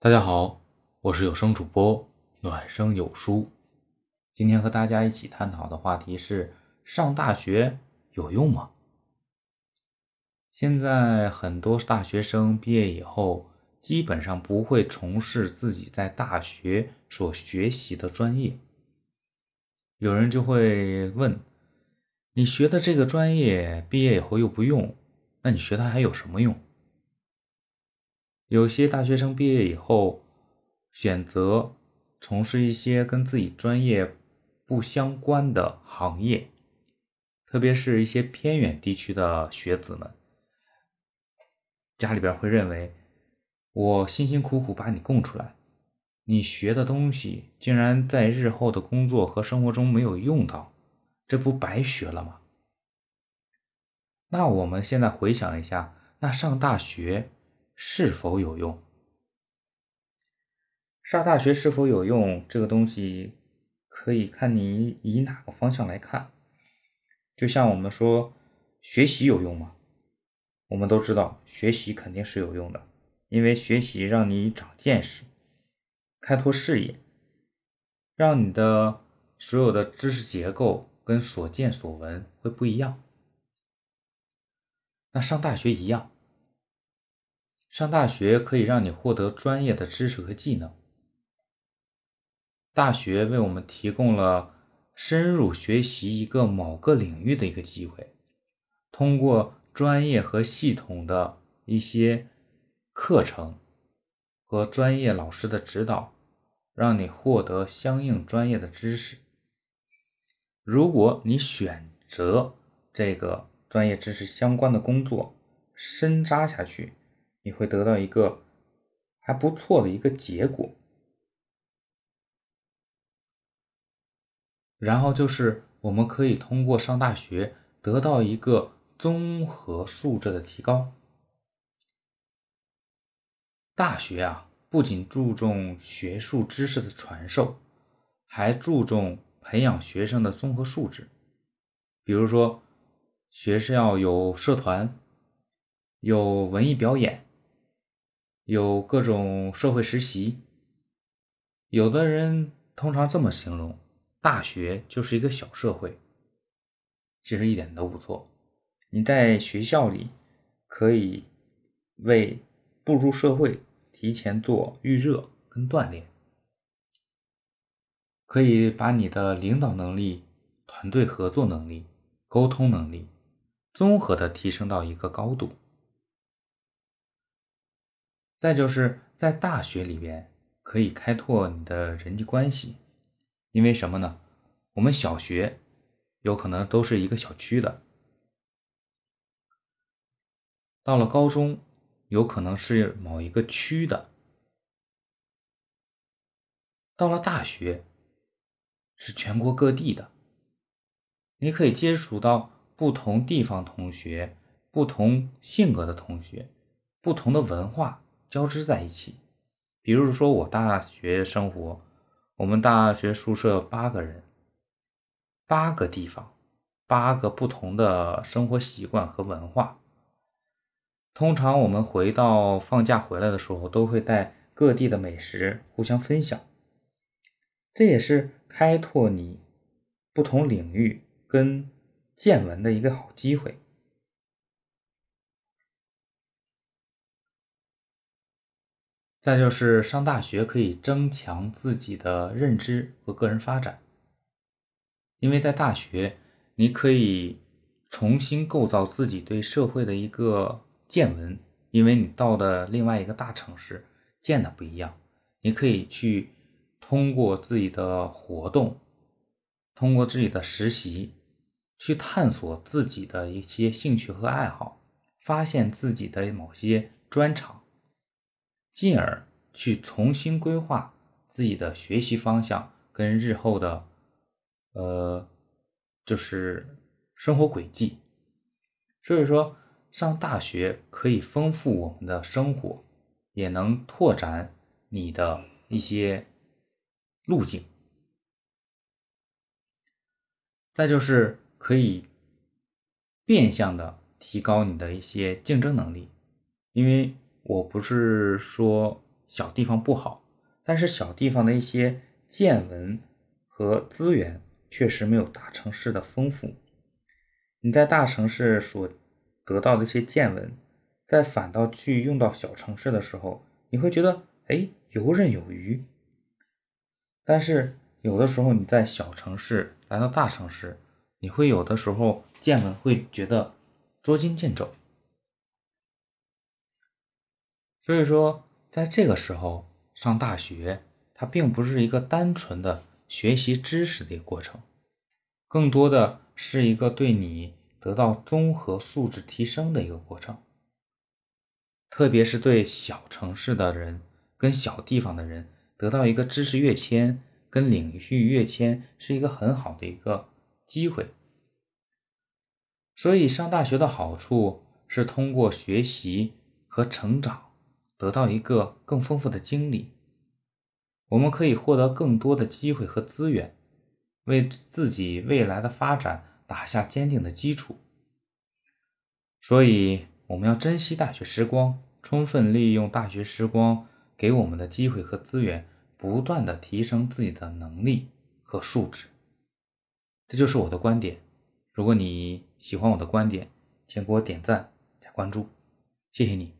大家好，我是有声主播暖声有书。今天和大家一起探讨的话题是：上大学有用吗？现在很多大学生毕业以后，基本上不会从事自己在大学所学习的专业。有人就会问：你学的这个专业，毕业以后又不用，那你学它还有什么用？有些大学生毕业以后，选择从事一些跟自己专业不相关的行业，特别是一些偏远地区的学子们，家里边会认为，我辛辛苦苦把你供出来，你学的东西竟然在日后的工作和生活中没有用到，这不白学了吗？那我们现在回想一下，那上大学。是否有用？上大学是否有用？这个东西可以看你以哪个方向来看。就像我们说学习有用吗？我们都知道学习肯定是有用的，因为学习让你长见识、开拓视野，让你的所有的知识结构跟所见所闻会不一样。那上大学一样。上大学可以让你获得专业的知识和技能。大学为我们提供了深入学习一个某个领域的一个机会，通过专业和系统的一些课程和专业老师的指导，让你获得相应专业的知识。如果你选择这个专业知识相关的工作，深扎下去。你会得到一个还不错的一个结果，然后就是我们可以通过上大学得到一个综合素质的提高。大学啊，不仅注重学术知识的传授，还注重培养学生的综合素质，比如说，学校有社团，有文艺表演。有各种社会实习，有的人通常这么形容：大学就是一个小社会。其实一点都不错。你在学校里可以为步入社会提前做预热跟锻炼，可以把你的领导能力、团队合作能力、沟通能力综合的提升到一个高度。再就是在大学里边可以开拓你的人际关系，因为什么呢？我们小学有可能都是一个小区的，到了高中有可能是某一个区的，到了大学是全国各地的，你可以接触到不同地方同学、不同性格的同学、不同的文化。交织在一起，比如说我大学生活，我们大学宿舍八个人，八个地方，八个不同的生活习惯和文化。通常我们回到放假回来的时候，都会带各地的美食互相分享，这也是开拓你不同领域跟见闻的一个好机会。再就是上大学可以增强自己的认知和个人发展，因为在大学你可以重新构造自己对社会的一个见闻，因为你到的另外一个大城市见的不一样，你可以去通过自己的活动，通过自己的实习，去探索自己的一些兴趣和爱好，发现自己的某些专长。进而去重新规划自己的学习方向跟日后的，呃，就是生活轨迹。所以说，上大学可以丰富我们的生活，也能拓展你的一些路径。再就是可以变相的提高你的一些竞争能力，因为。我不是说小地方不好，但是小地方的一些见闻和资源确实没有大城市的丰富。你在大城市所得到的一些见闻，在反倒去用到小城市的时候，你会觉得哎游刃有余。但是有的时候你在小城市来到大城市，你会有的时候见闻会觉得捉襟见肘。所以说，在这个时候上大学，它并不是一个单纯的学习知识的一个过程，更多的是一个对你得到综合素质提升的一个过程。特别是对小城市的人跟小地方的人，得到一个知识跃迁跟领域跃迁，是一个很好的一个机会。所以上大学的好处是通过学习和成长。得到一个更丰富的经历，我们可以获得更多的机会和资源，为自己未来的发展打下坚定的基础。所以，我们要珍惜大学时光，充分利用大学时光给我们的机会和资源，不断的提升自己的能力和素质。这就是我的观点。如果你喜欢我的观点，请给我点赞加关注，谢谢你。